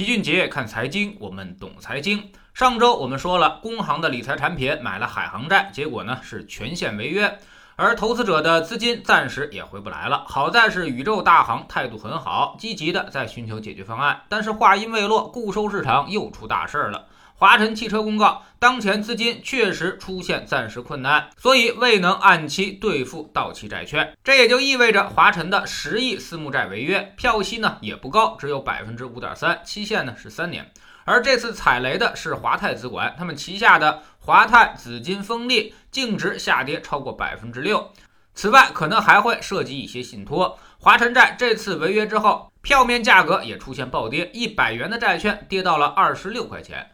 齐俊杰看财经，我们懂财经。上周我们说了，工行的理财产品买了海航债，结果呢是全线违约，而投资者的资金暂时也回不来了。好在是宇宙大行态度很好，积极的在寻求解决方案。但是话音未落，固收市场又出大事儿了。华晨汽车公告，当前资金确实出现暂时困难，所以未能按期兑付到期债券。这也就意味着华晨的十亿私募债违约，票息呢也不高，只有百分之五点三，期限呢是三年。而这次踩雷的是华泰资管，他们旗下的华泰紫金锋利净值下跌超过百分之六。此外，可能还会涉及一些信托。华晨债这次违约之后，票面价格也出现暴跌，一百元的债券跌到了二十六块钱。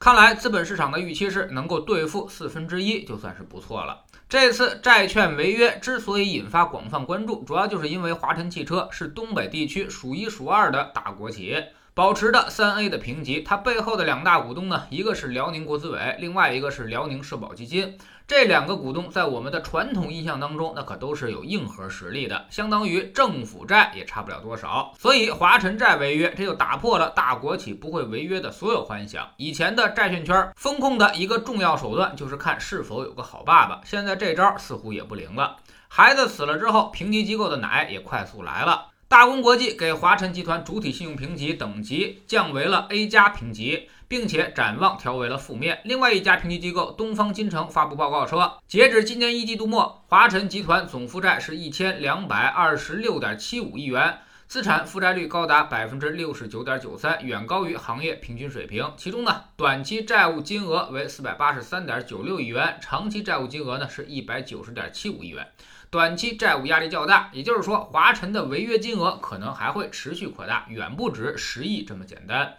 看来资本市场的预期是能够兑付四分之一，就算是不错了。这次债券违约之所以引发广泛关注，主要就是因为华晨汽车是东北地区数一数二的大国企业。保持的三 A 的评级，它背后的两大股东呢，一个是辽宁国资委，另外一个是辽宁社保基金。这两个股东在我们的传统印象当中，那可都是有硬核实力的，相当于政府债也差不了多少。所以华晨债违约，这就打破了大国企不会违约的所有幻想。以前的债券圈风控的一个重要手段就是看是否有个好爸爸，现在这招似乎也不灵了。孩子死了之后，评级机构的奶也快速来了。大公国际给华晨集团主体信用评级等级降为了 A 加评级，并且展望调为了负面。另外一家评级机构东方金城发布报告说，截止今年一季度末，华晨集团总负债是一千两百二十六点七五亿元，资产负债率高达百分之六十九点九三，远高于行业平均水平。其中呢，短期债务金额为四百八十三点九六亿元，长期债务金额呢是一百九十点七五亿元。短期债务压力较大，也就是说，华晨的违约金额可能还会持续扩大，远不止十亿这么简单。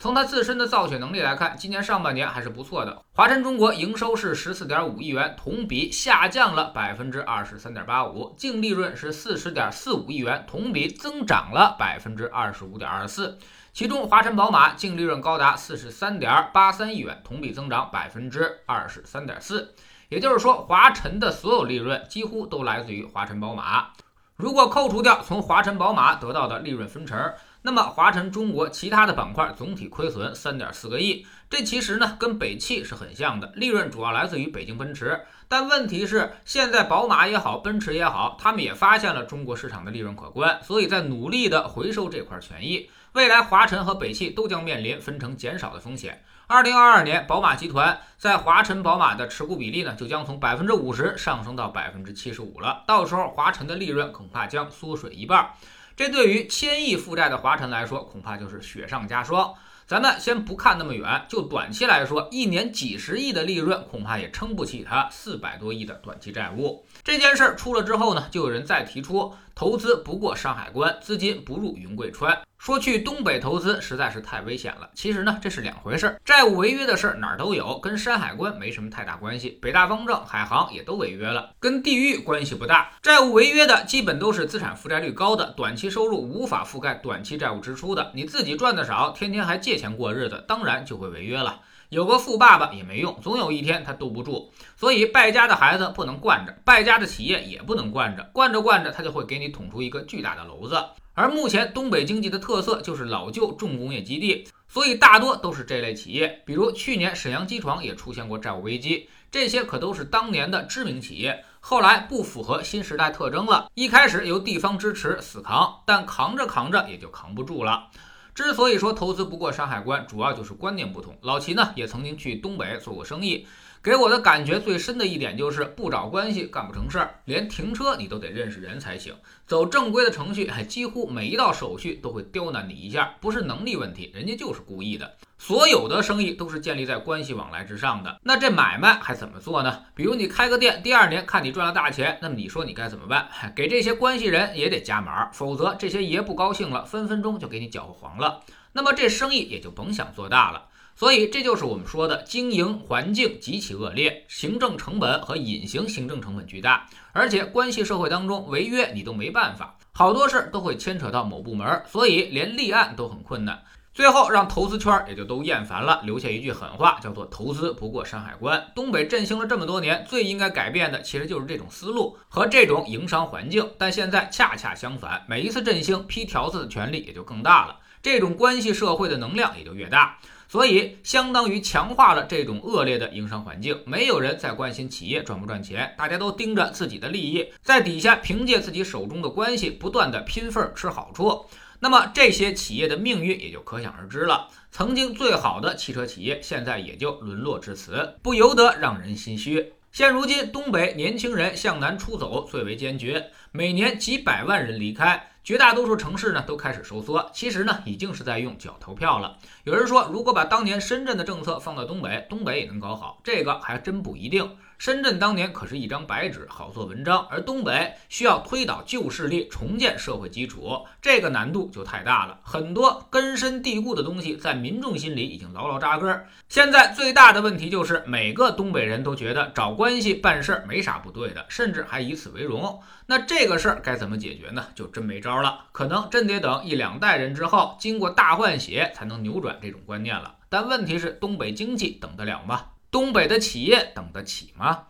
从它自身的造血能力来看，今年上半年还是不错的。华晨中国营收是十四点五亿元，同比下降了百分之二十三点八五，净利润是四十点四五亿元，同比增长了百分之二十五点二四。其中，华晨宝马净利润高达四十三点八三亿元，同比增长百分之二十三点四。也就是说，华晨的所有利润几乎都来自于华晨宝马。如果扣除掉从华晨宝马得到的利润分成，那么华晨中国其他的板块总体亏损三点四个亿。这其实呢跟北汽是很像的，利润主要来自于北京奔驰。但问题是，现在宝马也好，奔驰也好，他们也发现了中国市场的利润可观，所以在努力的回收这块权益。未来华晨和北汽都将面临分成减少的风险。二零二二年，宝马集团在华晨宝马的持股比例呢，就将从百分之五十上升到百分之七十五了。到时候，华晨的利润恐怕将缩水一半。这对于千亿负债的华晨来说，恐怕就是雪上加霜。咱们先不看那么远，就短期来说，一年几十亿的利润，恐怕也撑不起它四百多亿的短期债务。这件事儿出了之后呢，就有人再提出，投资不过山海关，资金不入云贵川。说去东北投资实在是太危险了。其实呢，这是两回事儿。债务违约的事儿哪儿都有，跟山海关没什么太大关系。北大方正、海航也都违约了，跟地域关系不大。债务违约的基本都是资产负债率高的，短期收入无法覆盖短期债务支出的。你自己赚的少，天天还借钱过日子，当然就会违约了。有个富爸爸也没用，总有一天他兜不住。所以败家的孩子不能惯着，败家的企业也不能惯着，惯着惯着他就会给你捅出一个巨大的篓子。而目前东北经济的特色就是老旧重工业基地，所以大多都是这类企业。比如去年沈阳机床也出现过债务危机，这些可都是当年的知名企业，后来不符合新时代特征了。一开始由地方支持死扛，但扛着扛着也就扛不住了。之所以说投资不过山海关，主要就是观念不同。老齐呢也曾经去东北做过生意。给我的感觉最深的一点就是不找关系干不成事儿，连停车你都得认识人才行。走正规的程序，几乎每一道手续都会刁难你一下，不是能力问题，人家就是故意的。所有的生意都是建立在关系往来之上的，那这买卖还怎么做呢？比如你开个店，第二年看你赚了大钱，那么你说你该怎么办？给这些关系人也得加码，否则这些爷不高兴了，分分钟就给你搅和黄了。那么这生意也就甭想做大了。所以，这就是我们说的经营环境极其恶劣，行政成本和隐形行政成本巨大，而且关系社会当中违约你都没办法，好多事儿都会牵扯到某部门，所以连立案都很困难。最后让投资圈也就都厌烦了，留下一句狠话，叫做“投资不过山海关”。东北振兴了这么多年，最应该改变的其实就是这种思路和这种营商环境，但现在恰恰相反，每一次振兴批条子的权利也就更大了。这种关系社会的能量也就越大。所以，相当于强化了这种恶劣的营商环境。没有人再关心企业赚不赚钱，大家都盯着自己的利益，在底下凭借自己手中的关系，不断的拼份儿吃好处。那么，这些企业的命运也就可想而知了。曾经最好的汽车企业，现在也就沦落至此，不由得让人心虚。现如今，东北年轻人向南出走最为坚决，每年几百万人离开。绝大多数城市呢都开始收缩，其实呢已经是在用脚投票了。有人说，如果把当年深圳的政策放到东北，东北也能搞好，这个还真不一定。深圳当年可是一张白纸，好做文章，而东北需要推倒旧势力，重建社会基础，这个难度就太大了。很多根深蒂固的东西在民众心里已经牢牢扎根。现在最大的问题就是，每个东北人都觉得找关系办事儿没啥不对的，甚至还以此为荣。那这个事儿该怎么解决呢？就真没招了，可能真得等一两代人之后，经过大换血，才能扭转这种观念了。但问题是，东北经济等得了吗？东北的企业等得起吗？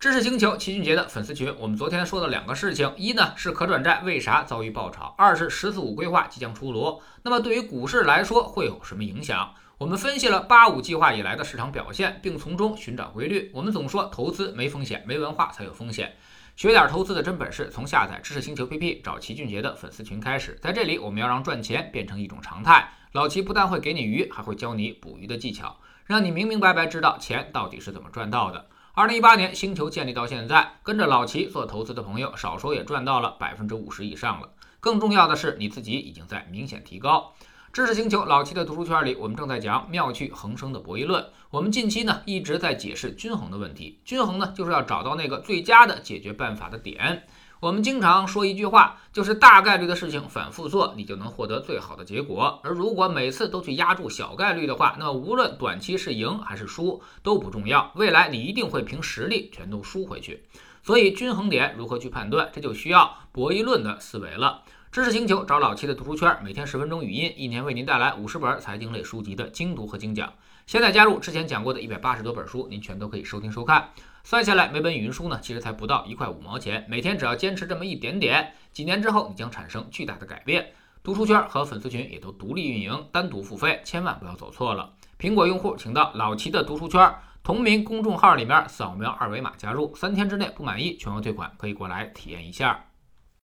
知识星球齐俊杰的粉丝群，我们昨天说的两个事情，一呢是可转债为啥遭遇爆炒，二是“十四五”规划即将出炉，那么对于股市来说会有什么影响？我们分析了“八五”计划以来的市场表现，并从中寻找规律。我们总说投资没风险，没文化才有风险。学点投资的真本事，从下载知识星球 APP 找齐俊杰的粉丝群开始。在这里，我们要让赚钱变成一种常态。老齐不但会给你鱼，还会教你捕鱼的技巧。让你明明白白知道钱到底是怎么赚到的。二零一八年星球建立到现在，跟着老齐做投资的朋友，少说也赚到了百分之五十以上了。更重要的是，你自己已经在明显提高。知识星球老七的读书圈里，我们正在讲妙趣横生的博弈论。我们近期呢一直在解释均衡的问题。均衡呢就是要找到那个最佳的解决办法的点。我们经常说一句话，就是大概率的事情反复做，你就能获得最好的结果。而如果每次都去压住小概率的话，那么无论短期是赢还是输都不重要，未来你一定会凭实力全都输回去。所以均衡点如何去判断，这就需要博弈论的思维了。知识星球找老七的读书圈，每天十分钟语音，一年为您带来五十本财经类书籍的精读和精讲。现在加入之前讲过的一百八十多本书，您全都可以收听收看。算下来，每本语音书呢，其实才不到一块五毛钱。每天只要坚持这么一点点，几年之后，你将产生巨大的改变。读书圈和粉丝群也都独立运营，单独付费，千万不要走错了。苹果用户请到老齐的读书圈同名公众号里面扫描二维码加入，三天之内不满意全额退款，可以过来体验一下。